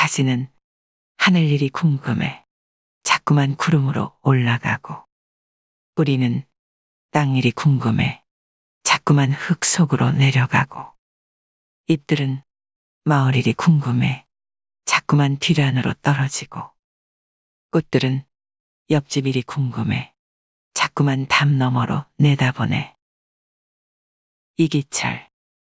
가지는 하늘 일이 궁금해. 자꾸만 구름으로 올라가고. 뿌리는 땅 일이 궁금해. 자꾸만 흙 속으로 내려가고. 잎들은 마을 일이 궁금해. 자꾸만 뒤란으로 떨어지고. 꽃들은 옆집 일이 궁금해. 자꾸만 담 너머로 내다보네. 이기철